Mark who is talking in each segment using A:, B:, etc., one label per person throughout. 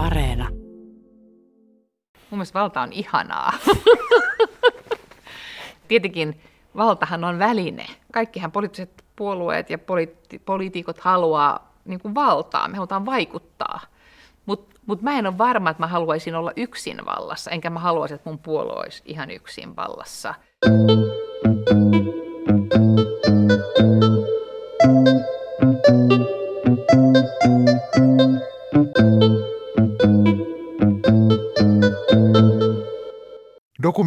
A: Areena.
B: Mun mielestä valta on ihanaa. Tietenkin valtahan on väline. Kaikkihan poliittiset puolueet ja politi- poliitikot haluaa niin kuin valtaa. Me halutaan vaikuttaa. Mutta mut mä en ole varma, että mä haluaisin olla yksin vallassa, enkä mä haluaisi, että mun puolue olisi ihan yksin vallassa.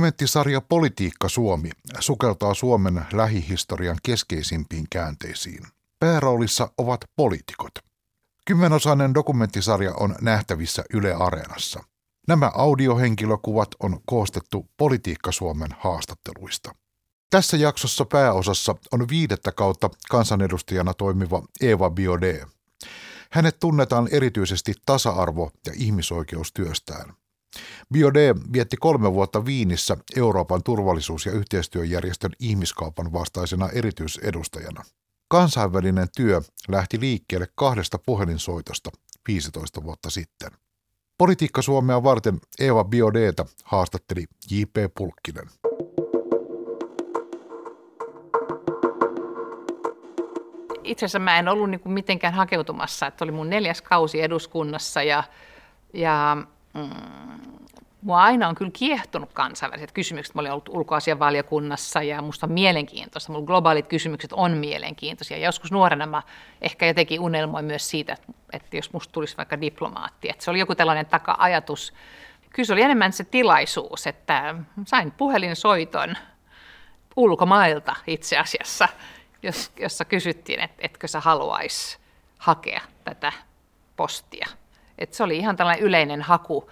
C: Dokumenttisarja Politiikka Suomi sukeltaa Suomen lähihistorian keskeisimpiin käänteisiin. Pääroolissa ovat poliitikot. Kymmenosainen dokumenttisarja on nähtävissä Yle Areenassa. Nämä audiohenkilökuvat on koostettu Politiikka Suomen haastatteluista. Tässä jaksossa pääosassa on viidettä kautta kansanedustajana toimiva Eva Biode. Hänet tunnetaan erityisesti tasa-arvo- ja ihmisoikeustyöstään. Biode vietti kolme vuotta Viinissä Euroopan turvallisuus- ja yhteistyöjärjestön ihmiskaupan vastaisena erityisedustajana. Kansainvälinen työ lähti liikkeelle kahdesta puhelinsoitosta 15 vuotta sitten. Politiikka Suomea varten Eva Biodeeta haastatteli J.P. Pulkkinen.
B: Itse asiassa mä en ollut niin mitenkään hakeutumassa, että oli mun neljäs kausi eduskunnassa ja, ja mm, mua aina on kyllä kiehtonut kansainväliset kysymykset. Mä olin ollut ulkoasianvaliokunnassa ja musta on mielenkiintoista. Mulla globaalit kysymykset on mielenkiintoisia. Ja joskus nuorena mä ehkä jotenkin unelmoin myös siitä, että jos musta tulisi vaikka diplomaatti. Että se oli joku tällainen taka-ajatus. Kyllä se oli enemmän se tilaisuus, että sain puhelinsoiton ulkomailta itse asiassa, jossa kysyttiin, että etkö sä haluaisi hakea tätä postia. Et se oli ihan tällainen yleinen haku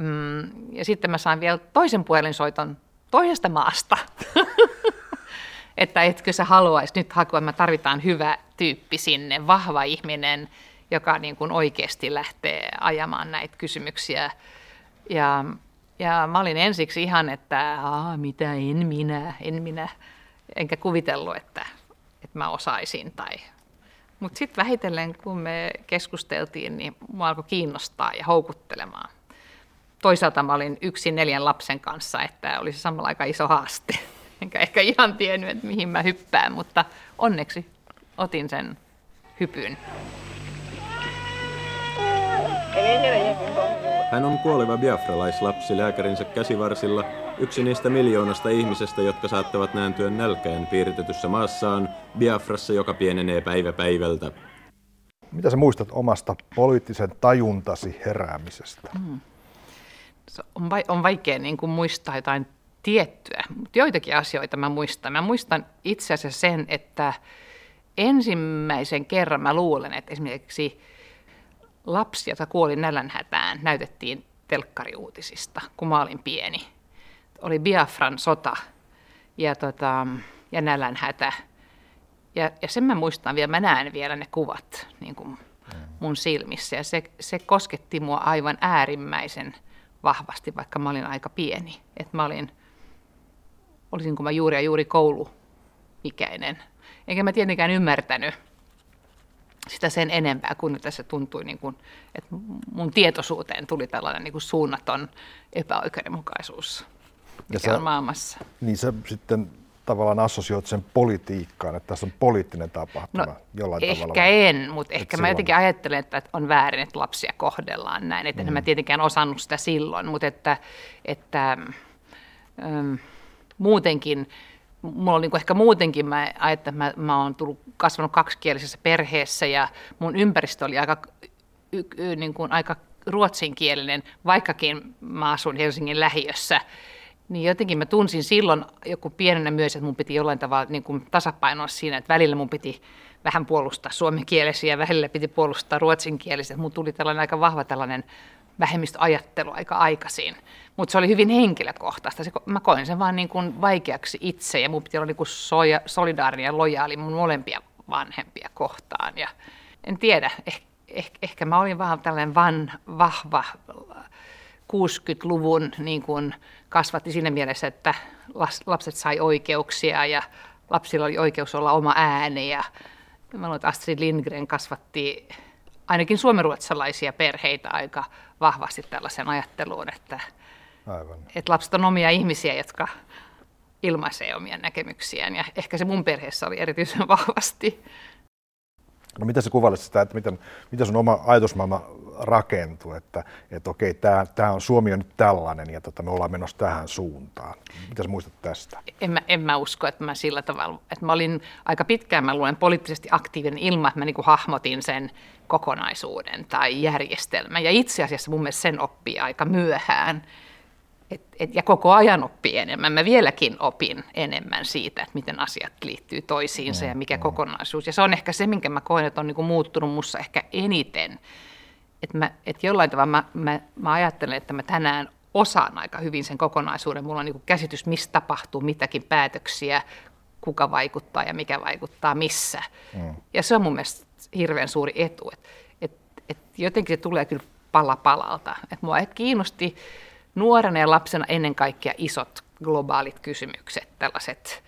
B: Mm, ja sitten mä sain vielä toisen puhelinsoiton toisesta maasta, että etkö sä haluaisi nyt hakea, me tarvitaan hyvä tyyppi sinne, vahva ihminen, joka niin kuin oikeasti lähtee ajamaan näitä kysymyksiä. Ja, ja mä olin ensiksi ihan, että mitä en minä, en minä, enkä kuvitellut, että, että mä osaisin. Tai... Mutta sitten vähitellen, kun me keskusteltiin, niin mua alkoi kiinnostaa ja houkuttelemaan toisaalta mä olin yksin neljän lapsen kanssa, että oli se samalla aika iso haaste. Enkä ehkä ihan tiennyt, että mihin mä hyppään, mutta onneksi otin sen hypyn.
D: Hän on kuoleva biafralaislapsi lääkärinsä käsivarsilla, yksi niistä miljoonasta ihmisestä, jotka saattavat nääntyä nälkään piiritetyssä maassaan, Biafrassa, joka pienenee päivä päivältä.
E: Mitä sä muistat omasta poliittisen tajuntasi heräämisestä? Hmm
B: on, vai, on vaikea niin kuin muistaa jotain tiettyä, mutta joitakin asioita mä muistan. Mä muistan itse asiassa sen, että ensimmäisen kerran mä luulen, että esimerkiksi lapsi, jota kuoli nälänhätään, näytettiin telkkariuutisista, kun mä olin pieni. Oli Biafran sota ja, tota, ja nälänhätä. Ja, ja sen mä muistan vielä, mä näen vielä ne kuvat niin kuin mun silmissä. Ja se, se kosketti mua aivan äärimmäisen vahvasti, vaikka mä olin aika pieni. Että mä olin, olisinko mä juuri ja juuri kouluikäinen. Enkä mä tietenkään ymmärtänyt sitä sen enempää, kun tässä tuntui, niin kuin, että mun tietoisuuteen tuli tällainen niin kuin suunnaton epäoikeudenmukaisuus, mikä ja sä, on maailmassa.
E: Niin sä sitten tavallaan assosioit sen politiikkaan, että tässä on poliittinen tapahtuma no, jollain
B: ehkä
E: tavalla?
B: en, mutta ehkä silloin... mä jotenkin ajattelen, että on väärin, että lapsia kohdellaan näin. Että mm. en mä tietenkään osannut sitä silloin, mutta että, että ähm, muutenkin, mulla on niin ehkä muutenkin, mä ajattelen, että mä, mä oon tullut, kasvanut kaksikielisessä perheessä ja mun ympäristö oli aika, y, y, niin kuin aika ruotsinkielinen, vaikkakin mä asun Helsingin lähiössä niin jotenkin mä tunsin silloin joku pienenä myös, että mun piti jollain tavalla niin kuin tasapainoa siinä, että välillä mun piti vähän puolustaa suomenkielisiä ja välillä piti puolustaa ruotsinkielisiä. Mun tuli tällainen aika vahva tällainen vähemmistöajattelu aika aikaisin. Mutta se oli hyvin henkilökohtaista. Se, mä koin sen vaan niin kuin vaikeaksi itse ja mun piti olla niin kuin soja, solidaarinen ja lojaali mun molempia vanhempia kohtaan. Ja en tiedä, eh, eh, ehkä mä olin vähän tällainen van, vahva 60-luvun niin kuin kasvatti siinä mielessä, että lapset sai oikeuksia ja lapsilla oli oikeus olla oma ääni. Ja mä luulen, että Astrid Lindgren kasvatti ainakin suomenruotsalaisia perheitä aika vahvasti tällaisen ajatteluun, että, Aivan. että lapset on omia ihmisiä, jotka ilmaisee omia näkemyksiään. Ja ehkä se mun perheessä oli erityisen vahvasti.
E: No miten sä kuvailisit sitä, että miten, miten sun oma ajatusmaailma rakentuu, että, että okei, tämä, tämä on, Suomi on nyt tällainen ja tota, me ollaan menossa tähän suuntaan. Mitä sä muistat tästä?
B: En mä, en mä usko, että mä sillä tavalla, että mä olin aika pitkään, mä luen poliittisesti aktiivinen ilman, että mä niin hahmotin sen kokonaisuuden tai järjestelmän. Ja itse asiassa mun mielestä sen oppii aika myöhään. Et, et, ja koko ajan oppii enemmän. Mä vieläkin opin enemmän siitä, että miten asiat liittyy toisiinsa ja mikä kokonaisuus. Ja se on ehkä se, minkä mä koen, että on niin muuttunut mussa ehkä eniten. Että mä, et jollain tavalla mä, mä, mä ajattelen, että mä tänään osaan aika hyvin sen kokonaisuuden. Mulla on niin käsitys, mistä tapahtuu mitäkin päätöksiä, kuka vaikuttaa ja mikä vaikuttaa missä. Mm. Ja se on mun mielestä hirveän suuri etu. Että et, et jotenkin se tulee kyllä pala palalta. Että mua kiinnosti nuorena ja lapsena ennen kaikkea isot globaalit kysymykset, tällaiset.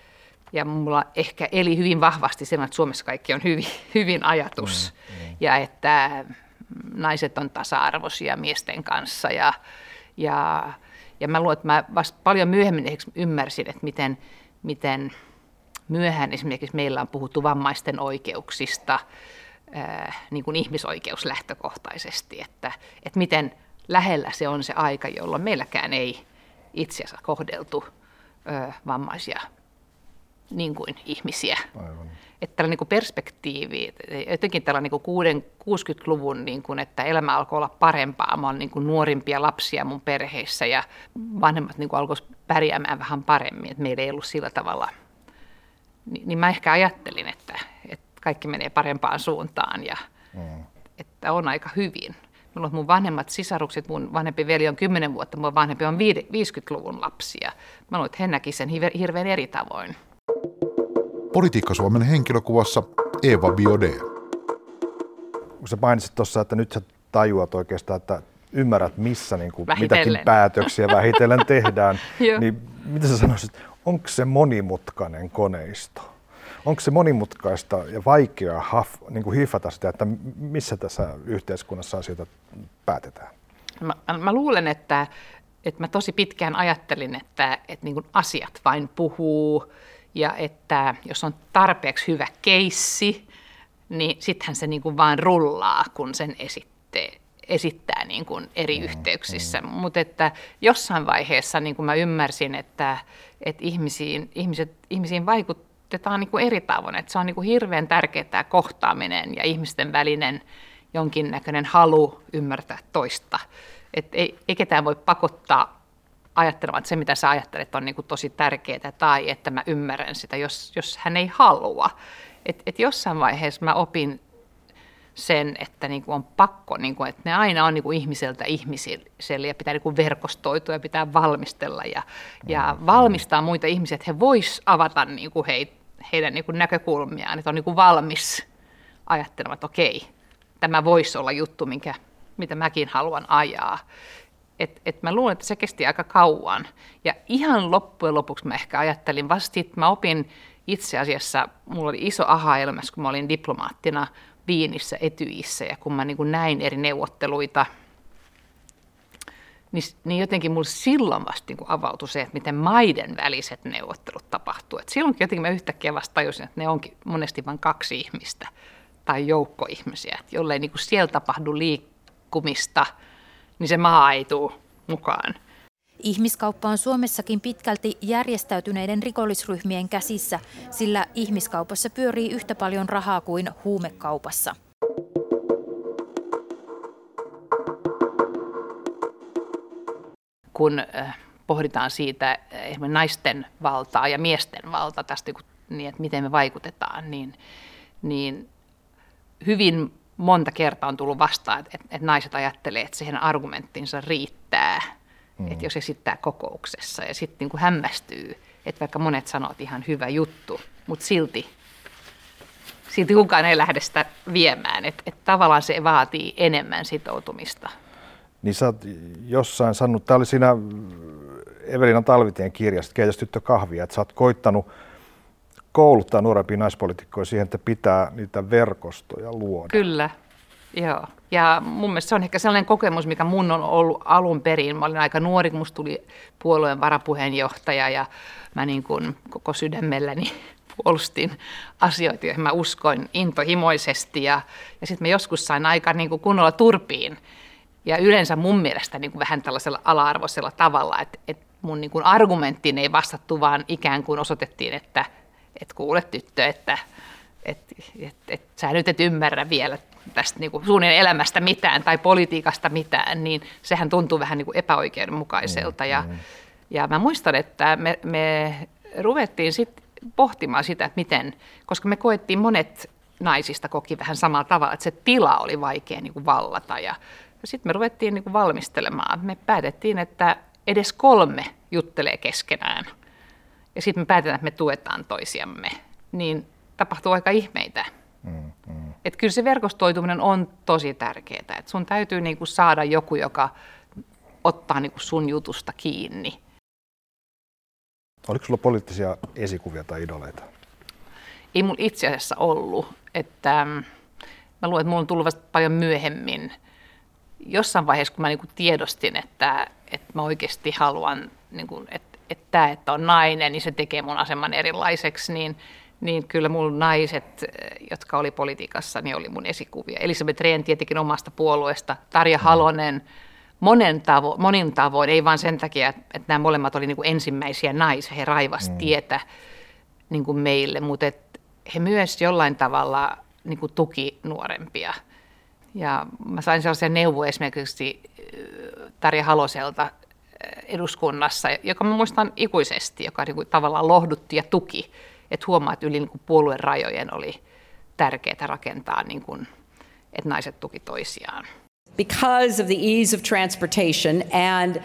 B: Ja mulla ehkä eli hyvin vahvasti sen, että Suomessa kaikki on hyvin, hyvin ajatus. Mm, mm. Ja että naiset on tasa-arvoisia miesten kanssa. Ja, ja, ja mä luulen, että mä vasta paljon myöhemmin ymmärsin, että miten, miten myöhään esimerkiksi meillä on puhuttu vammaisten oikeuksista niin kuin ihmisoikeuslähtökohtaisesti, että, että miten lähellä se on se aika, jolloin meilläkään ei itse asiassa kohdeltu ö, vammaisia niin kuin ihmisiä. Aivan. Että tällainen niin perspektiivi, jotenkin tällainen niin 60-luvun, niin kuin, että elämä alkoi olla parempaa. Mä olen niin kuin nuorimpia lapsia mun perheissä ja vanhemmat niin alkoivat pärjäämään vähän paremmin, että meillä ei ollut sillä tavalla. Ni, niin mä ehkä ajattelin, että, että kaikki menee parempaan suuntaan ja mm. että on aika hyvin. Minulla on mun vanhemmat sisarukset, mun vanhempi veli on 10 vuotta, mun vanhempi on 50-luvun lapsia. Mä luulen, että he näkisivät sen hirveän eri tavoin.
C: Politiikka Suomen henkilökuvassa Eva Biode.
E: Kun sä mainitsit tuossa, että nyt sä tajuat oikeastaan, että ymmärrät, missä niin kuin mitäkin päätöksiä vähitellen tehdään, niin mitä sä sanoisit, onko se monimutkainen koneisto? Onko se monimutkaista ja vaikeaa haf, niin kuin hifata sitä, että missä tässä yhteiskunnassa asioita päätetään?
B: Mä, mä luulen, että, että mä tosi pitkään ajattelin, että, että niin asiat vain puhuu ja että jos on tarpeeksi hyvä keissi, niin sittenhän se niin kuin vaan rullaa, kun sen esittää, esittää niin kuin eri mm, yhteyksissä. Mm. Mutta että jossain vaiheessa niin kuin mä ymmärsin, että, että ihmisiin, ihmiset, ihmisiin vaikuttaa otetaan niin kuin eri tavoin. Että se on niin kuin hirveän tärkeää tämä kohtaaminen ja ihmisten välinen jonkinnäköinen halu ymmärtää toista. Et ei, ei ketään voi pakottaa ajattelemaan, että se mitä sä ajattelet on niin kuin tosi tärkeää tai että mä ymmärrän sitä, jos, jos hän ei halua. Et, et jossain vaiheessa mä opin sen, että niin kuin on pakko, niin kuin, että ne aina on niin kuin ihmiseltä ihmiselle ja pitää niin kuin verkostoitua ja pitää valmistella ja, ja valmistaa muita ihmisiä, että he vois avata niin kuin heitä heidän niin kuin näkökulmiaan, että on niin kuin valmis ajattelemaan, että okei, tämä voisi olla juttu, minkä, mitä mäkin haluan ajaa. Et, et mä luulen, että se kesti aika kauan. Ja ihan loppujen lopuksi mä ehkä ajattelin, vasta että mä opin itse asiassa, mulla oli iso aha kun mä olin diplomaattina Viinissä, Etyissä, ja kun mä niin kuin näin eri neuvotteluita – niin, niin jotenkin mulle silloin vasta niin avautui se, että miten maiden väliset neuvottelut tapahtuu. Et silloinkin jotenkin mä yhtäkkiä vasta tajusin, että ne onkin monesti vain kaksi ihmistä tai joukko ihmisiä. Et jollei niin kuin siellä tapahdu liikkumista, niin se maa ei tule mukaan.
A: Ihmiskauppa on Suomessakin pitkälti järjestäytyneiden rikollisryhmien käsissä, sillä ihmiskaupassa pyörii yhtä paljon rahaa kuin huumekaupassa.
B: Kun äh, pohditaan siitä esimerkiksi naisten valtaa ja miesten valtaa tästä, niin että miten me vaikutetaan, niin, niin hyvin monta kertaa on tullut vastaan, että, että naiset ajattelee, että siihen argumenttinsa riittää, mm. että jos esittää kokouksessa. Ja sitten niin hämmästyy, että vaikka monet sanoo, että ihan hyvä juttu, mutta silti, silti kukaan ei lähde sitä viemään, että, että tavallaan se vaatii enemmän sitoutumista
E: niin sä oot jossain sanonut, tämä oli siinä Evelina Talvitien kirjasta, Keitäs tyttö kahvia, että sä oot koittanut kouluttaa nuorempia naispolitiikkoja siihen, että pitää niitä verkostoja luoda.
B: Kyllä. Joo. Ja mun mielestä se on ehkä sellainen kokemus, mikä mun on ollut alun perin. Mä olin aika nuori, kun musta tuli puolueen varapuheenjohtaja ja mä niin kuin koko sydämelläni puolustin asioita, joihin mä uskoin intohimoisesti. Ja, ja sitten mä joskus sain aika niin kuin kunnolla turpiin. Ja yleensä mun mielestä niin kuin vähän tällaisella ala-arvoisella tavalla, että, että mun niin kuin argumenttiin ei vastattu, vaan ikään kuin osoitettiin, että, että kuule tyttö, että, että, että, että sä nyt et ymmärrä vielä tästä niin kuin suunnin elämästä mitään tai politiikasta mitään, niin sehän tuntuu vähän niin kuin epäoikeudenmukaiselta. Ja, mm. ja mä muistan, että me, me ruvettiin sitten pohtimaan sitä, että miten, koska me koettiin monet naisista koki vähän samalla tavalla, että se tila oli vaikea niin kuin vallata. Ja sitten me ruvettiin niin kuin valmistelemaan. Me päätettiin, että edes kolme juttelee keskenään. Ja sitten me päätetään, että me tuetaan toisiamme. Niin tapahtuu aika ihmeitä. Mm, mm. Et kyllä se verkostoituminen on tosi tärkeää. Et sun täytyy niinku saada joku, joka ottaa niinku sun jutusta kiinni.
E: Oliko sulla poliittisia esikuvia tai idoleita?
B: Ei mulla itse asiassa ollut. Että, mm, mä luulen, että mulla on tullut vasta paljon myöhemmin. Jossain vaiheessa, kun mä niinku tiedostin, että, että mä oikeasti haluan, niinku, että, että tämä, että on nainen, niin se tekee mun aseman erilaiseksi, niin – niin kyllä mun naiset, jotka oli politiikassa, niin oli mun esikuvia. Elisabeth Rehn tietenkin omasta puolueesta, Tarja mm. Halonen, monen tavo, monin tavoin, ei vain sen takia, että nämä molemmat oli niin kuin ensimmäisiä naisia, he raivas mm. tietä niin kuin meille, mutta et he myös jollain tavalla niin kuin tuki nuorempia. Ja mä sain sellaisia neuvoja esimerkiksi äh, Tarja Haloselta äh, eduskunnassa, joka mä muistan ikuisesti, joka niin kuin tavallaan lohdutti ja tuki että huomaa, että yli niin kuin puolueen rajojen oli tärkeää rakentaa, niin kuin, että naiset tuki toisiaan.
F: Because of the ease of transportation and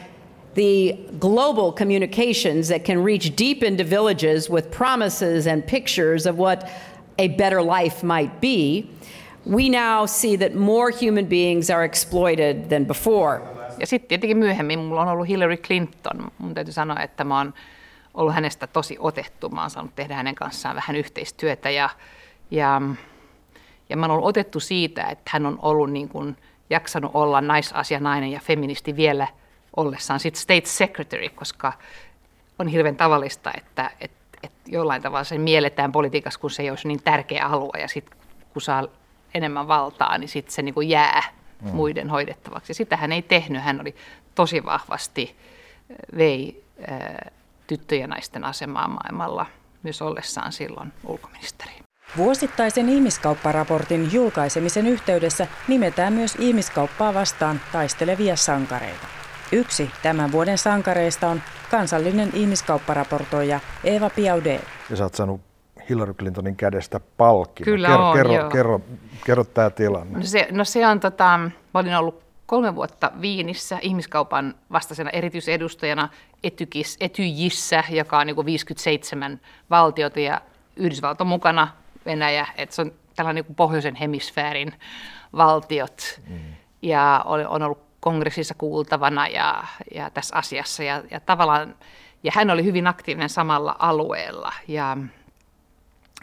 F: the global communications that can reach deep into villages with promises and pictures of what a better life might be, we now see that more human beings are exploited than before.
B: Ja sitten tietenkin myöhemmin mulla on ollut Hillary Clinton. Mun täytyy sanoa, että mä oon ollut hänestä tosi otettu. Mä oon saanut tehdä hänen kanssaan vähän yhteistyötä ja, ja, ja mä oon ollut otettu siitä, että hän on ollut niin kuin jaksanut olla naisasianainen ja feministi vielä ollessaan sit state secretary, koska on hirveän tavallista, että, että, että jollain tavalla se mielletään politiikassa, kun se ei olisi niin tärkeä alue ja sitten kun saa enemmän valtaa, niin sitten se niin kuin jää mm. muiden hoidettavaksi. Sitä hän ei tehnyt, hän oli tosi vahvasti vei tyttöjen ja naisten asemaa maailmalla myös ollessaan silloin ulkoministeri.
G: Vuosittaisen ihmiskaupparaportin julkaisemisen yhteydessä nimetään myös ihmiskauppaa vastaan taistelevia sankareita. Yksi tämän vuoden sankareista on kansallinen ihmiskaupparaportoija Eva Piaudet.
E: Ja sä oot saanut Hillary Clintonin kädestä palkki.
B: Kyllä
E: kerro,
B: on,
E: kerro,
B: joo.
E: kerro, kerro tämä tilanne.
B: No se, no se on, tota, mä olin ollut kolme vuotta Viinissä ihmiskaupan vastaisena erityisedustajana Etykis, Etyjissä, joka on niin 57 valtiota ja Yhdysvalto mukana, Venäjä, että se on tällainen niin pohjoisen hemisfäärin valtiot. Mm. Ja on ollut kongressissa kuultavana ja, ja tässä asiassa. Ja, ja, tavallaan, ja hän oli hyvin aktiivinen samalla alueella ja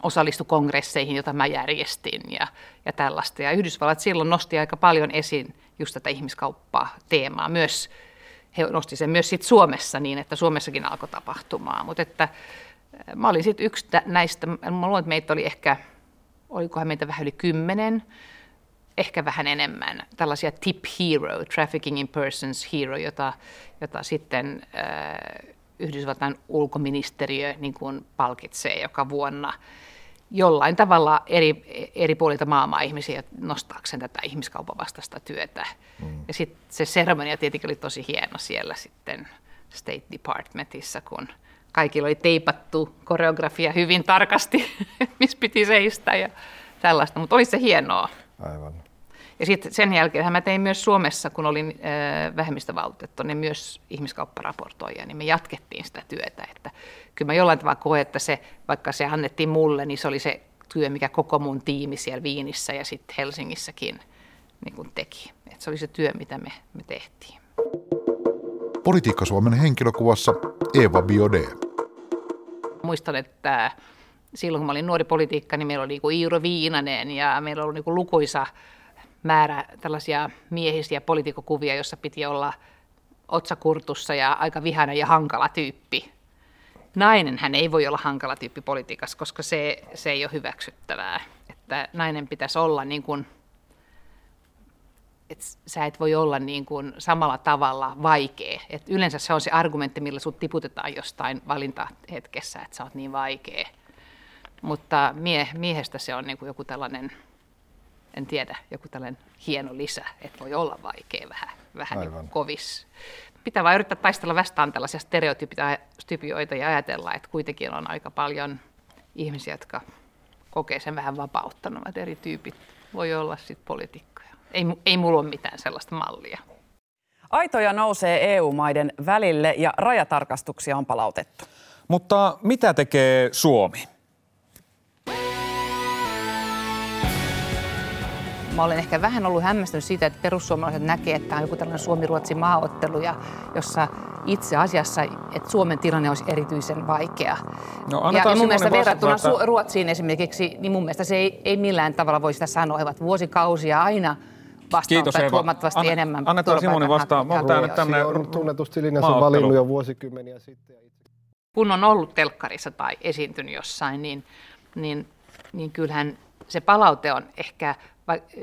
B: osallistui kongresseihin, joita mä järjestin ja, ja tällaista. Ja Yhdysvallat silloin nosti aika paljon esiin just tätä ihmiskauppaa-teemaa. Myös, he nosti sen myös sit Suomessa niin, että Suomessakin alkoi tapahtumaan. Mutta että mä olin sitten yksi näistä, mä luulen, että meitä oli ehkä, olikohan meitä vähän yli kymmenen, ehkä vähän enemmän, tällaisia tip hero, trafficking in persons hero, jota, jota sitten äh, Yhdysvaltain ulkoministeriö niin kuin palkitsee joka vuonna jollain tavalla eri, eri puolilta maailmaa ihmisiä nostaakseen tätä ihmiskaupan vastaista työtä. Mm. Ja sitten se seremonia tietenkin oli tosi hieno siellä sitten State Departmentissa, kun kaikilla oli teipattu koreografia hyvin tarkasti, missä piti seistä ja tällaista, mutta oli se hienoa.
E: Aivan.
B: Ja sitten sen jälkeen mä tein myös Suomessa, kun olin äh, vähemmistövaltuutettu, niin myös ihmiskaupparaportoija, niin me jatkettiin sitä työtä. Että kyllä mä jollain tavalla koen, että se, vaikka se annettiin mulle, niin se oli se työ, mikä koko mun tiimi siellä Viinissä ja sitten Helsingissäkin niin kuin teki. Et se oli se työ, mitä me, me tehtiin.
C: Politiikka Suomen henkilökuvassa Eva Biode.
B: Muistan, että silloin kun mä olin nuori politiikka, niin meillä oli niin Iiro Viinanen ja meillä oli niin lukuisa määrä tällaisia miehisiä poliitikokuvia, jossa piti olla otsakurtussa ja aika vihainen ja hankala tyyppi. Nainen hän ei voi olla hankala tyyppi politiikassa, koska se, se ei ole hyväksyttävää. Että nainen pitäisi olla niin kuin, että sä et voi olla niin kuin samalla tavalla vaikea. Et yleensä se on se argumentti, millä sut tiputetaan jostain valintahetkessä, että sä oot niin vaikea. Mutta mie, miehestä se on niin kuin joku tällainen, en tiedä, joku tällainen hieno lisä, että voi olla vaikea vähän, vähän niin kovis. Pitää vain yrittää taistella vastaan tällaisia stereotypioita ja ajatella, että kuitenkin on aika paljon ihmisiä, jotka kokee sen vähän vapauttanut, että eri tyypit voi olla sitten poliitikkoja. Ei, ei mulla ole mitään sellaista mallia.
H: Aitoja nousee EU-maiden välille ja rajatarkastuksia on palautettu.
I: Mutta mitä tekee Suomi?
B: Mä olen ehkä vähän ollut hämmästynyt siitä, että perussuomalaiset näkee, että tämä on joku tällainen Suomi-Ruotsi maaottelu, ja jossa itse asiassa, että Suomen tilanne olisi erityisen vaikea. No, ja, ja mun mielestä verrattuna että... Ruotsiin esimerkiksi, niin mun mielestä se ei, ei millään tavalla voi sitä sanoa. He ovat vuosikausia aina Kiitos Eva. huomattavasti Anna, enemmän
I: Annetaan Simoni vastaan. Mä oon nyt tänne
E: on tunnetusti linjansa valinnut jo vuosikymmeniä sitten.
B: Kun on ollut telkkarissa tai esiintynyt jossain, niin, niin, niin kyllähän se palaute on ehkä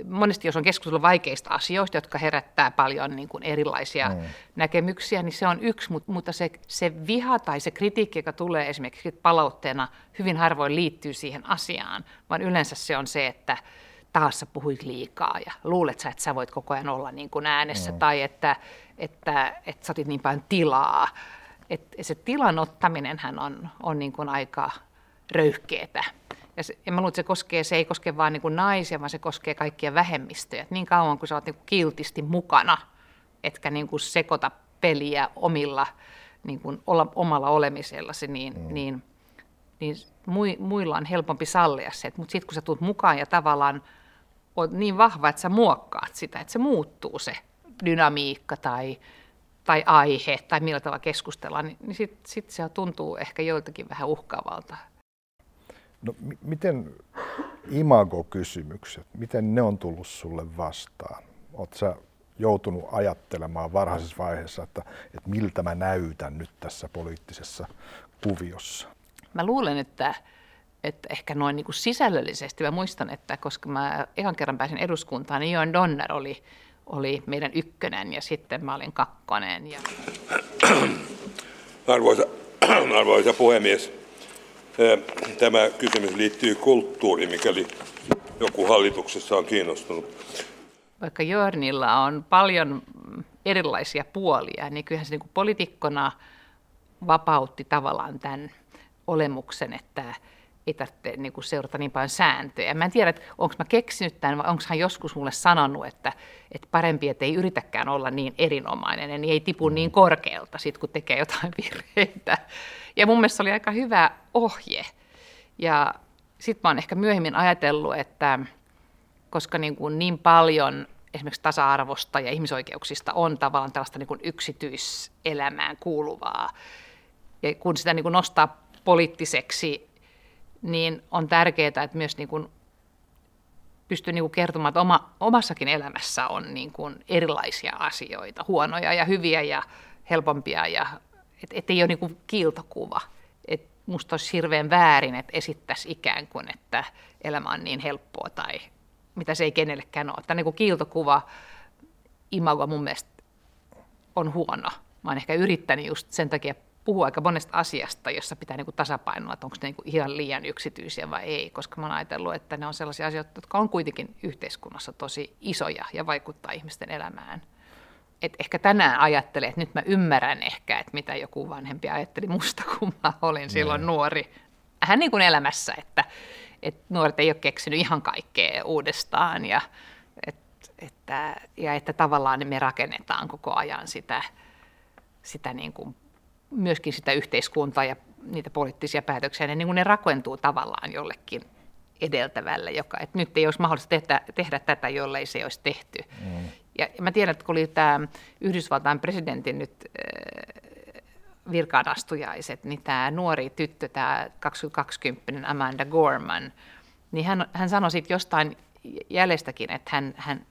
B: monesti jos on keskustelu vaikeista asioista, jotka herättää paljon niin kuin erilaisia mm. näkemyksiä, niin se on yksi, mutta se, se viha tai se kritiikki, joka tulee esimerkiksi palautteena, hyvin harvoin liittyy siihen asiaan, vaan yleensä se on se, että taas sä puhuit liikaa ja luulet sä, että sä voit koko ajan olla niin kuin äänessä mm. tai että, että, että sä otit niin paljon tilaa. Et se tilan ottaminenhän on, on niin kuin aika röyhkeetä. Ja, se, ja mä luulen, että se, koskee, se ei koske vain niin naisia, vaan se koskee kaikkia vähemmistöjä. Et niin kauan kuin sä oot niin kuin kiltisti mukana, etkä niin kuin sekoita peliä omilla, niin kuin olla, omalla olemisellasi, niin, mm. niin, niin muilla on helpompi sallia se. Mutta sitten kun sä tulet mukaan ja tavallaan oot niin vahva, että sä muokkaat sitä, että se muuttuu se dynamiikka tai, tai aihe tai millä tavalla keskustellaan, niin, niin sitten sit se tuntuu ehkä joiltakin vähän uhkaavalta.
E: No m- miten imago-kysymykset, miten ne on tullut sulle vastaan? Oletko sä joutunut ajattelemaan varhaisessa vaiheessa, että, että miltä mä näytän nyt tässä poliittisessa kuviossa?
B: Mä luulen, että, että ehkä noin niin kuin sisällöllisesti, mä muistan, että koska mä ihan kerran pääsin eduskuntaan, niin Johan Donner oli, oli meidän ykkönen ja sitten mä olin kakkonen. Ja...
J: Arvoisa, arvoisa puhemies, Tämä kysymys liittyy kulttuuriin, mikäli joku hallituksessa on kiinnostunut.
B: Vaikka Jörnillä on paljon erilaisia puolia, niin kyllähän se niin kuin poliitikkona vapautti tavallaan tämän olemuksen, että ei tarvitse niin kuin seurata niin paljon sääntöjä. Mä en tiedä, onko mä keksinyt tämän vai onko hän joskus mulle sanonut, että, että parempi, että ei yritäkään olla niin erinomainen, niin ei tipu niin korkealta sit, kun tekee jotain virheitä. Ja mun mielestä se oli aika hyvä ohje. Ja sitten mä oon ehkä myöhemmin ajatellut, että koska niin, kuin niin paljon esimerkiksi tasa-arvosta ja ihmisoikeuksista on tavallaan tällaista niin kuin yksityiselämään kuuluvaa, ja kun sitä niin kuin nostaa poliittiseksi, niin on tärkeää, että myös niin kuin pystyy niin kuin kertomaan, että oma, omassakin elämässä on niin kuin erilaisia asioita, huonoja ja hyviä ja helpompia ja että et ei ole niin kiiltokuva. Et musta olisi hirveän väärin, että esittäisi ikään kuin, että elämä on niin helppoa tai mitä se ei kenellekään ole. Tämä niin kiiltokuva imago mun mielestä on huono. Mä oon ehkä yrittänyt just sen takia puhua aika monesta asiasta, jossa pitää niin tasapainoa, että onko ne niin ihan liian yksityisiä vai ei, koska mä oon ajatellut, että ne on sellaisia asioita, jotka on kuitenkin yhteiskunnassa tosi isoja ja vaikuttaa ihmisten elämään et ehkä tänään ajattelee, että nyt mä ymmärrän ehkä, että mitä joku vanhempi ajatteli musta, kun mä olin silloin nuori. Hän niin kuin elämässä, että, että nuoret ei ole keksinyt ihan kaikkea uudestaan ja, et, että, ja että tavallaan me rakennetaan koko ajan sitä, sitä niin kuin, myöskin sitä yhteiskuntaa ja niitä poliittisia päätöksiä, niin, niin kuin ne rakentuu tavallaan jollekin edeltävälle, joka, että nyt ei olisi mahdollista tehdä, tehdä tätä, jollei se olisi tehty. Mm. Ja mä tiedän, että kun oli tämä Yhdysvaltain presidentin nyt äh, virkaanastujaiset, niin tämä nuori tyttö, tämä 2020 Amanda Gorman, niin hän, hän sanoi sitten jostain jäljestäkin, että hän, hän,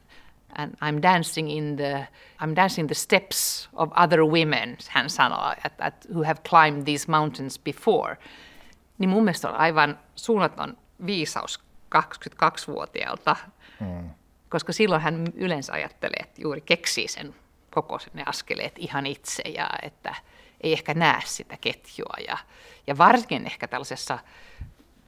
B: and I'm dancing in the I'm dancing the steps of other women, hän sanoo, at, at, who have climbed these mountains before. Niin mun mielestä on aivan suunnaton viisaus 22-vuotiaalta, mm. Koska silloin hän yleensä ajattelee, että juuri keksii sen koko ne askeleet ihan itse ja että ei ehkä näe sitä ketjua. Ja, ja varsinkin ehkä tällaisessa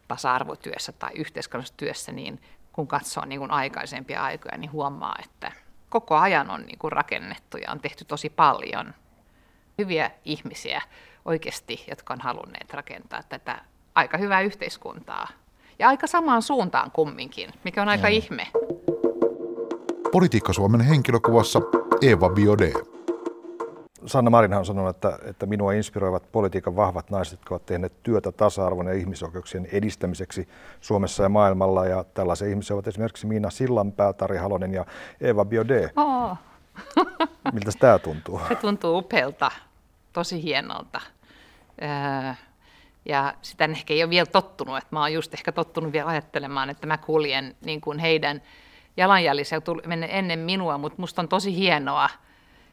B: tasa-arvotyössä tai yhteiskunnallisessa työssä, niin kun katsoo niin kuin aikaisempia aikoja, niin huomaa, että koko ajan on niin kuin rakennettu ja on tehty tosi paljon hyviä ihmisiä oikeasti, jotka on halunneet rakentaa tätä aika hyvää yhteiskuntaa. Ja aika samaan suuntaan kumminkin, mikä on aika mm. ihme.
C: Politiikka Suomen henkilökuvassa Eva Biode.
E: Sanna Marinhan on sanonut, että, että minua inspiroivat politiikan vahvat naiset, jotka ovat tehneet työtä tasa-arvon ja ihmisoikeuksien edistämiseksi Suomessa ja maailmalla. Ja tällaisia ihmisiä ovat esimerkiksi Miina Sillanpää, Tari Halonen ja Eva Biode.
B: Oh.
E: Miltä tämä tuntuu?
B: Se tuntuu upealta, tosi hienolta. Ja sitä ehkä ei ole vielä tottunut, että mä oon just ehkä tottunut vielä ajattelemaan, että mä kuljen niin kuin heidän jalanjäljissä ennen minua, mutta musta on tosi hienoa,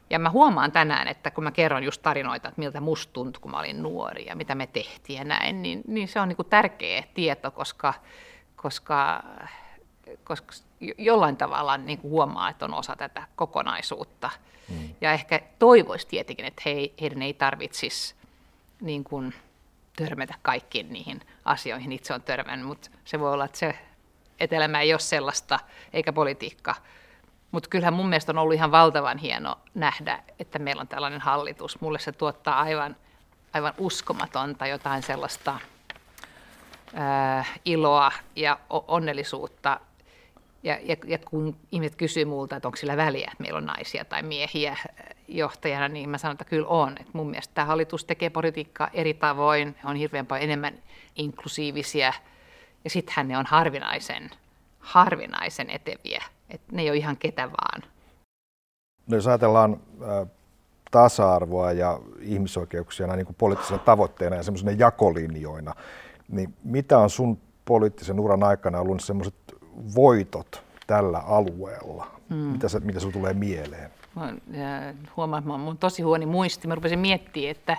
B: ja mä huomaan tänään, että kun mä kerron just tarinoita, että miltä musta tuntui, kun mä olin nuori ja mitä me tehtiin ja näin, niin, niin se on niin kuin tärkeä tieto, koska, koska, koska jollain tavalla niin kuin huomaa, että on osa tätä kokonaisuutta. Mm. Ja ehkä toivoisi tietenkin, että he, heidän ei tarvitsisi niin kuin törmätä kaikkiin niihin asioihin, itse on törmännyt, mutta se voi olla, että se etelämä ei ole sellaista, eikä politiikka mutta kyllähän mun mielestä on ollut ihan valtavan hieno nähdä, että meillä on tällainen hallitus. Mulle se tuottaa aivan, aivan uskomatonta jotain sellaista ää, iloa ja onnellisuutta. Ja, ja, ja kun ihmiset kysyy multa, että onko sillä väliä, että meillä on naisia tai miehiä johtajana, niin mä sanon, että kyllä on. Et mun mielestä tämä hallitus tekee politiikkaa eri tavoin, on hirveän paljon enemmän inklusiivisia ja sittenhän ne on harvinaisen, harvinaisen eteviä että ne ei ole ihan ketä vaan.
E: No jos ajatellaan äh, tasa-arvoa ja ihmisoikeuksia näin niin kuin poliittisena tavoitteena ja semmoisena jakolinjoina, niin mitä on sun poliittisen uran aikana ollut semmoiset voitot tällä alueella? Hmm. Mitä, se, mitä sinulle tulee mieleen?
B: Mä huomaan, että mä olen tosi huoni muisti. Mä rupesin miettimään, että,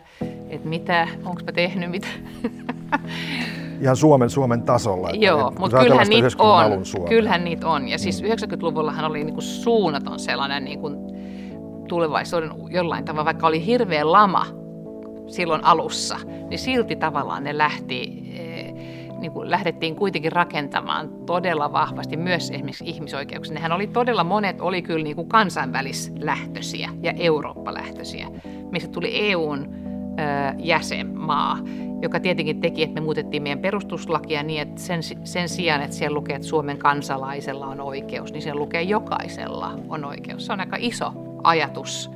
B: että mitä, onko mä tehnyt mitä.
E: ihan Suomen, Suomen tasolla.
B: Että Joo, mutta kyllähän niitä on. Kyllähän niitä on. Ja siis 90-luvullahan oli niinku suunnaton sellainen niinku tulevaisuuden jollain tavalla, vaikka oli hirveä lama silloin alussa, niin silti tavallaan ne lähti, eh, niin kuin lähdettiin kuitenkin rakentamaan todella vahvasti myös esimerkiksi ihmisoikeuksia. Nehän oli todella monet, oli kyllä niin kuin kansainvälislähtöisiä ja Eurooppa-lähtöisiä, missä tuli EUn jäsenmaa joka tietenkin teki, että me muutettiin meidän perustuslakia niin, että sen, sen sijaan, että siellä lukee, että Suomen kansalaisella on oikeus, niin siellä lukee jokaisella on oikeus. Se on aika iso ajatus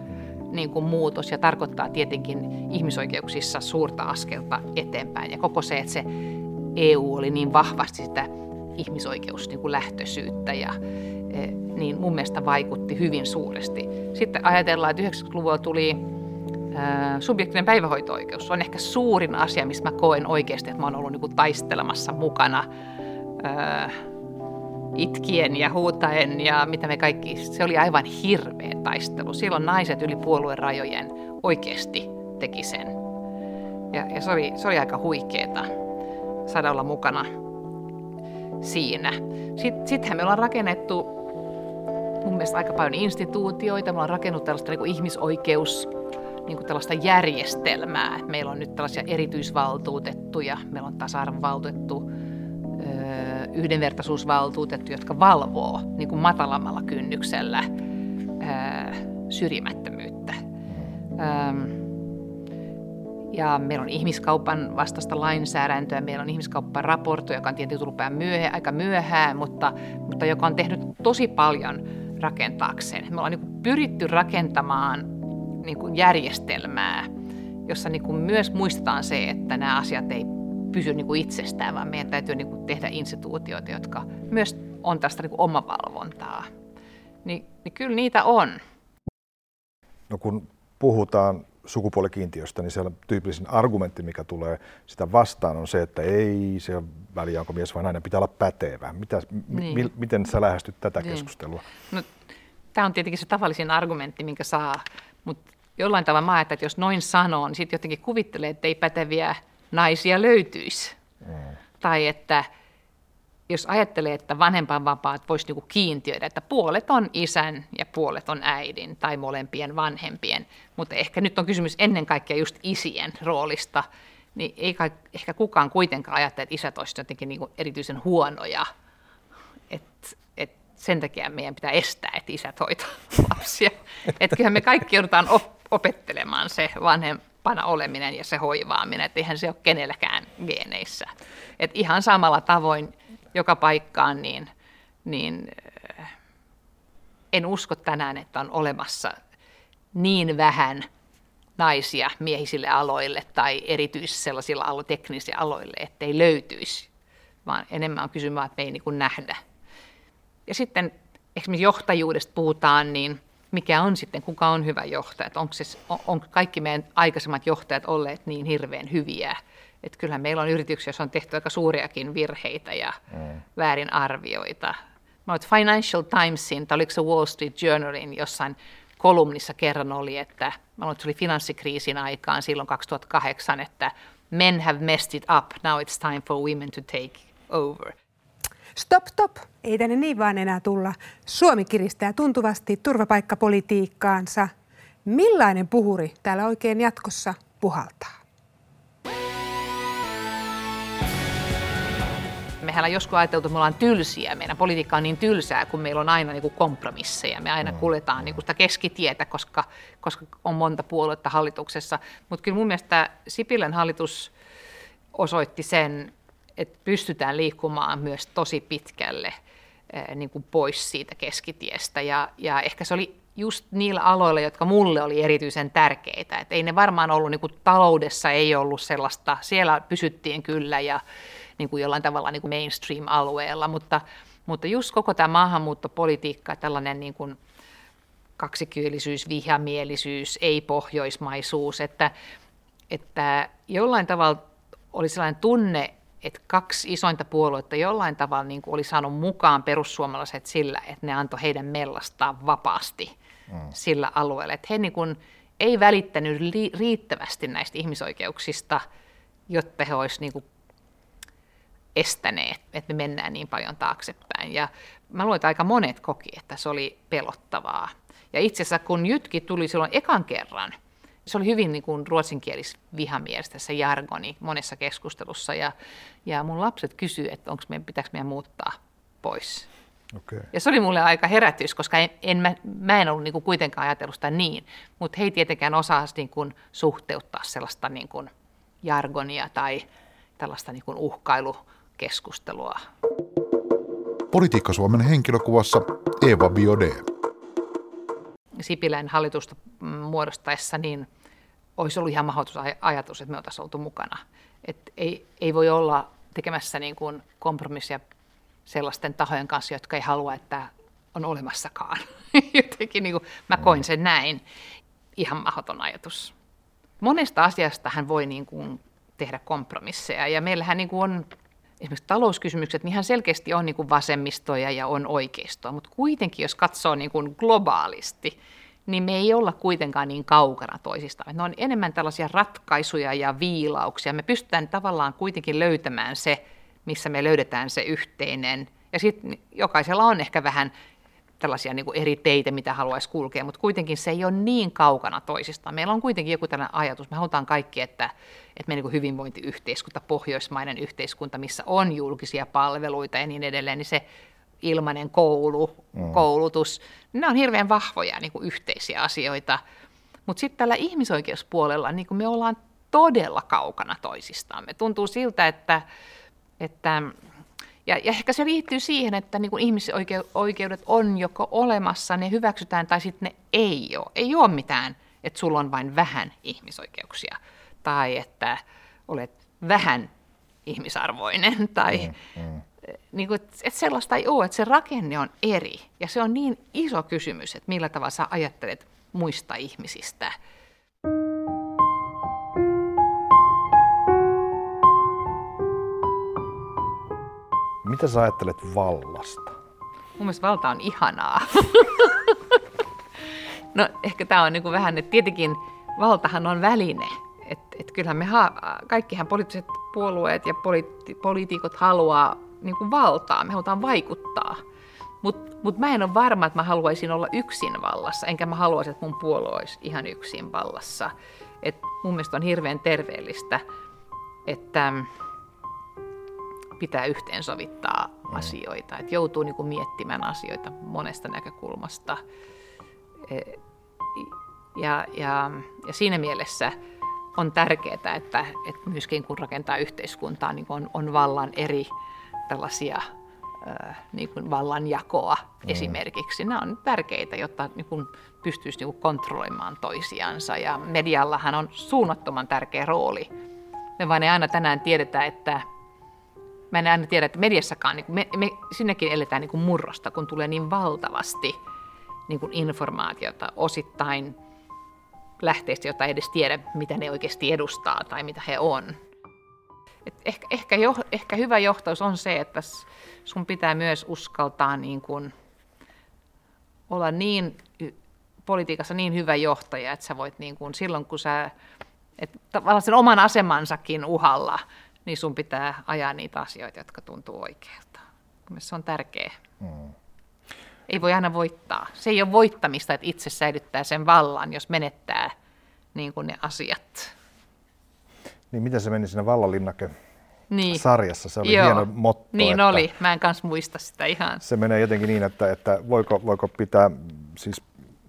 B: niin kuin muutos ja tarkoittaa tietenkin ihmisoikeuksissa suurta askelta eteenpäin. Ja koko se, että se EU oli niin vahvasti sitä ihmisoikeuslähtöisyyttä ja e, niin mun mielestä vaikutti hyvin suuresti. Sitten ajatellaan, että 90-luvulla tuli subjektinen päivähoito-oikeus on ehkä suurin asia, missä mä koen oikeasti, että mä oon ollut niin taistelemassa mukana itkien ja huutaen ja mitä me kaikki, se oli aivan hirveä taistelu. Silloin naiset yli puolueen rajojen oikeasti teki sen. Ja, ja se, oli, se oli aika huikeeta saada olla mukana siinä. Sittenhän me ollaan rakennettu mun mielestä aika paljon instituutioita. Me ollaan rakennut tällaista niin ihmisoikeus niin kuin tällaista järjestelmää. Meillä on nyt tällaisia erityisvaltuutettuja, meillä on tasa-arvovaltuutettu, yhdenvertaisuusvaltuutettu, jotka valvoo niin kuin matalammalla kynnyksellä syrjimättömyyttä. Ja meillä on ihmiskaupan vastaista lainsäädäntöä, meillä on ihmiskauppan raportti, joka on tietysti tullut myöhään, aika myöhään, mutta, mutta joka on tehnyt tosi paljon rakentaakseen. Me ollaan niin pyritty rakentamaan niin kuin järjestelmää, jossa niin kuin myös muistetaan se, että nämä asiat ei pysy niin kuin itsestään, vaan meidän täytyy niin kuin tehdä instituutioita, jotka myös on tästä niin kuin omavalvontaa. Niin, niin kyllä niitä on.
E: No kun puhutaan sukupuolikiintiöstä, niin siellä tyypillisin argumentti, mikä tulee sitä vastaan, on se, että ei se väliä, onko mies vai nainen, pitää olla pätevä. Mitä, niin. mi, miten sä lähestyt tätä niin. keskustelua?
B: No, tämä on tietenkin se tavallisin argumentti, minkä saa, mutta jollain tavalla mä että jos noin sanoo, niin sitten jotenkin kuvittelee, että ei päteviä naisia löytyisi. Mm. Tai että jos ajattelee, että vanhempainvapaat voisi niinku kiintiöidä, että puolet on isän ja puolet on äidin tai molempien vanhempien, mutta ehkä nyt on kysymys ennen kaikkea just isien roolista, niin ei kai, ehkä kukaan kuitenkaan ajattele, että isät olisivat jotenkin niinku erityisen huonoja. Et sen takia meidän pitää estää, että isät hoitaa lapsia. Että kyllähän me kaikki joudutaan op- opettelemaan se vanhempana oleminen ja se hoivaaminen, että eihän se ole kenelläkään geeneissä. Et ihan samalla tavoin joka paikkaan, niin, niin äh, en usko tänään, että on olemassa niin vähän naisia miehisille aloille tai erityisesti sellaisilla teknisillä aloille, ettei löytyisi, vaan enemmän on kysymys, että me ei niin nähdä. Ja sitten esimerkiksi johtajuudesta puhutaan, niin mikä on sitten, kuka on hyvä johtaja, onko, se, on, on kaikki meidän aikaisemmat johtajat olleet niin hirveän hyviä, että kyllähän meillä on yrityksiä, joissa on tehty aika suuriakin virheitä ja mm. väärin arvioita. Mä olet Financial Timesin, tai oliko se Wall Street Journalin jossain kolumnissa kerran oli, että mä luulen, että se oli finanssikriisin aikaan silloin 2008, että men have messed it up, now it's time for women to take over.
K: Stop, stop. Ei tänne niin vaan enää tulla. Suomi kiristää tuntuvasti turvapaikkapolitiikkaansa. Millainen puhuri täällä oikein jatkossa puhaltaa?
B: mehän on joskus ajateltu, että me ollaan tylsiä. Meidän politiikka on niin tylsää, kun meillä on aina niin kuin kompromisseja. Me aina mm. kuljetaan niin kuin sitä keskitietä, koska, koska on monta puoluetta hallituksessa. Mutta kyllä mun mielestä Sipilän hallitus osoitti sen, että pystytään liikkumaan myös tosi pitkälle eh, niin kuin pois siitä keskitiestä. Ja, ja ehkä se oli just niillä aloilla, jotka mulle oli erityisen tärkeitä. Et ei ne varmaan ollut, niin kuin taloudessa ei ollut sellaista, siellä pysyttiin kyllä ja niin kuin jollain tavalla niin kuin mainstream-alueella, mutta, mutta just koko tämä maahanmuuttopolitiikka, tällainen niin kuin kaksikielisyys, vihamielisyys, ei-pohjoismaisuus, että, että jollain tavalla oli sellainen tunne, että kaksi isointa puoluetta jollain tavalla niin kuin oli saanut mukaan perussuomalaiset sillä, että ne antoi heidän mellastaa vapaasti mm. sillä alueella. Että he niin kuin ei välittänyt riittävästi näistä ihmisoikeuksista, jotta he olisivat niin kuin estäneet, että me mennään niin paljon taaksepäin. Ja mä luulen, että aika monet koki, että se oli pelottavaa. Ja itse asiassa kun Jytki tuli silloin ekan kerran, se oli hyvin niin kuin ruotsinkielis vihamielistä se jargoni monessa keskustelussa. Ja, ja mun lapset kysyivät, että onko meidän, pitääkö meidän muuttaa pois. Okay. Ja se oli mulle aika herätys, koska en, en, mä, mä en ollut niin kuin kuitenkaan ajatellut sitä niin, mutta he ei tietenkään osaa niin kuin suhteuttaa sellaista niin kuin jargonia tai tällaista niin kuin uhkailu keskustelua.
C: Politiikka Suomen henkilökuvassa Eva Biode.
B: Sipilän hallitusta muodostaessa niin olisi ollut ihan mahdotus ajatus, että me oltaisiin oltu mukana. Et ei, ei voi olla tekemässä niin kuin kompromissia sellaisten tahojen kanssa, jotka ei halua, että on olemassakaan. Jotenkin niin kuin, mä koin sen näin. Ihan mahdoton ajatus. Monesta asiasta hän voi niin kuin tehdä kompromisseja ja meillähän niin kuin on esimerkiksi talouskysymykset, niin ihan selkeästi on niin kuin vasemmistoja ja on oikeistoa, mutta kuitenkin jos katsoo niin kuin globaalisti, niin me ei olla kuitenkaan niin kaukana toisistaan. Ne on enemmän tällaisia ratkaisuja ja viilauksia. Me pystytään tavallaan kuitenkin löytämään se, missä me löydetään se yhteinen. Ja sitten jokaisella on ehkä vähän tällaisia niin kuin eri teitä, mitä haluaisi kulkea, mutta kuitenkin se ei ole niin kaukana toisistaan. Meillä on kuitenkin joku tällainen ajatus, me halutaan kaikki, että, että me niin kuin hyvinvointiyhteiskunta, pohjoismainen yhteiskunta, missä on julkisia palveluita ja niin edelleen, niin se ilmainen koulu, mm. koulutus, nämä on hirveän vahvoja niin kuin yhteisiä asioita. Mutta sitten tällä ihmisoikeuspuolella niin kuin me ollaan todella kaukana toisistaan. Me tuntuu siltä, että, että ja, ja ehkä se liittyy siihen, että niin ihmisoikeudet on joko olemassa, ne hyväksytään tai sitten ne ei ole. Ei ole mitään, että sulla on vain vähän ihmisoikeuksia tai että olet vähän ihmisarvoinen tai mm, mm. Niin kuin, että sellaista ei ole, että se rakenne on eri. Ja se on niin iso kysymys, että millä tavalla sä ajattelet muista ihmisistä.
E: Mitä sä ajattelet vallasta?
B: Mun mielestä valta on ihanaa. No ehkä tämä on niin kuin vähän, että tietenkin valtahan on väline. Että et kyllähän me, ha- kaikkihan poliittiset puolueet ja poliitti- poliitikot haluaa niin kuin valtaa, me halutaan vaikuttaa. Mutta mut mä en ole varma, että mä haluaisin olla yksin vallassa, enkä mä haluaisi, että mun puolue olisi ihan yksin vallassa. Et mun mielestä on hirveän terveellistä, että pitää yhteensovittaa mm. asioita, että joutuu niin kuin miettimään asioita monesta näkökulmasta. E, ja, ja, ja siinä mielessä on tärkeää, että, että myöskin kun rakentaa yhteiskuntaa, niin on, on vallan eri tällaisia niin kuin vallanjakoa mm. esimerkiksi. Nämä on tärkeitä, jotta niin kuin pystyisi niin kuin kontrolloimaan toisiansa. Ja mediallahan on suunnattoman tärkeä rooli. Me vain ei aina tänään tiedetä, että mä en aina tiedä, että mediassakaan, niin me, me sinnekin eletään niin kuin murrosta, kun tulee niin valtavasti niin kuin informaatiota osittain lähteistä, jota ei edes tiedä, mitä ne oikeasti edustaa tai mitä he on. Et ehkä, ehkä, jo, ehkä hyvä johtaus on se, että sun pitää myös uskaltaa niin kuin olla niin politiikassa niin hyvä johtaja, että sä voit niin kuin silloin, kun sä et tavallaan sen oman asemansakin uhalla, niin sun pitää ajaa niitä asioita, jotka tuntuu oikealta. Se on tärkeä. Mm. Ei voi aina voittaa. Se ei ole voittamista, että itse säilyttää sen vallan, jos menettää niin kuin ne asiat.
E: Niin miten se meni siinä Vallanlinnake niin. sarjassa. Se oli Joo. hieno motto.
B: Niin että oli, mä en kanssa muista sitä ihan.
E: Se menee jotenkin niin, että, että voiko, voiko pitää siis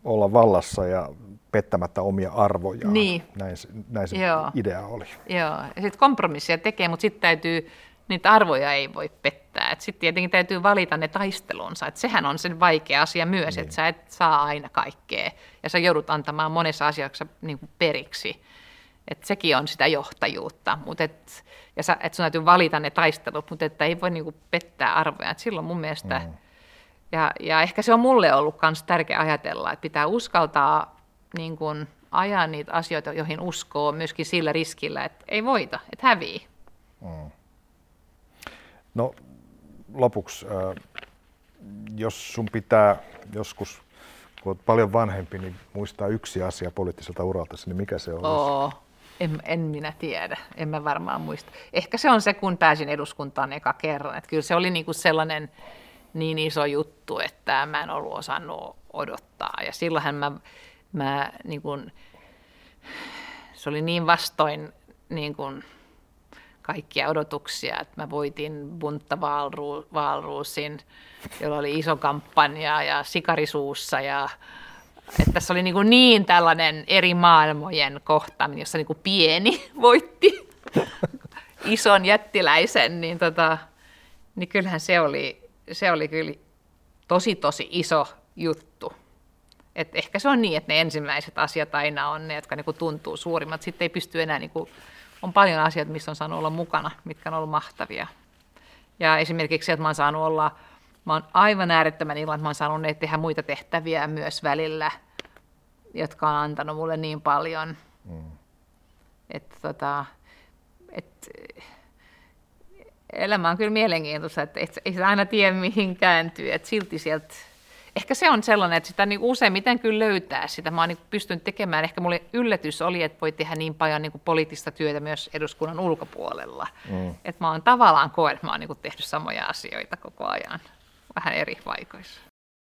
E: olla vallassa ja pettämättä omia arvoja.
B: Niin.
E: Näin, näin se Joo. idea oli.
B: Joo, ja sitten kompromissia tekee, mutta sitten täytyy, niitä arvoja ei voi pettää. Sitten tietenkin täytyy valita ne taistelunsa. Et sehän on sen vaikea asia myös, niin. että sä et saa aina kaikkea. Ja sä joudut antamaan monessa asiassa niin periksi. Et sekin on sitä johtajuutta, mutta et, ja sä, et sun täytyy valita ne taistelut, mutta että ei voi niinku pettää arvoja. Et silloin mun mielestä, mm. ja, ja ehkä se on mulle ollut myös tärkeä ajatella, että pitää uskaltaa niin kun, ajaa niitä asioita, joihin uskoo myöskin sillä riskillä, että ei voita, että hävii. Mm.
E: No lopuksi, äh, jos sun pitää joskus, kun olet paljon vanhempi, niin muistaa yksi asia poliittiselta uralta, niin mikä se on?
B: En, en minä tiedä, en mä varmaan muista. Ehkä se on se, kun pääsin eduskuntaan eka kerran. Että kyllä se oli niinku sellainen niin iso juttu, että mä en ollut osannut odottaa. Ja silloinhan mä, mä niin kuin, se oli niin vastoin niin kuin kaikkia odotuksia, että mä voitin Bunta Valruusin, jolla oli iso kampanja ja sikarisuussa ja että tässä oli niin, niin tällainen eri maailmojen kohtaaminen, jossa niin pieni voitti ison jättiläisen, niin, tota, niin kyllähän se oli, se oli kyllä tosi tosi iso juttu. Et ehkä se on niin, että ne ensimmäiset asiat aina on ne, jotka niin tuntuu suurimmat. Sitten ei pysty enää, niin kuin, on paljon asioita, missä on saanut olla mukana, mitkä on ollut mahtavia. Ja esimerkiksi se, että mä oon saanut olla Mä oon aivan äärettömän iloinen, että mä oon saanut tehdä muita tehtäviä myös välillä, jotka on antanut mulle niin paljon. Mm. Että tota, et, elämä on kyllä mielenkiintoista, että et, ei sitä aina tiedä mihin kääntyy, että silti sieltä ehkä se on sellainen, että sitä niin useimmiten kyllä löytää sitä. Mä oon niin pystynyt tekemään, ehkä mulle yllätys oli, että voi tehdä niin paljon niin poliittista työtä myös eduskunnan ulkopuolella. Mm. Että mä oon tavallaan koen, että mä oon niin tehnyt samoja asioita koko ajan vähän eri paikoissa.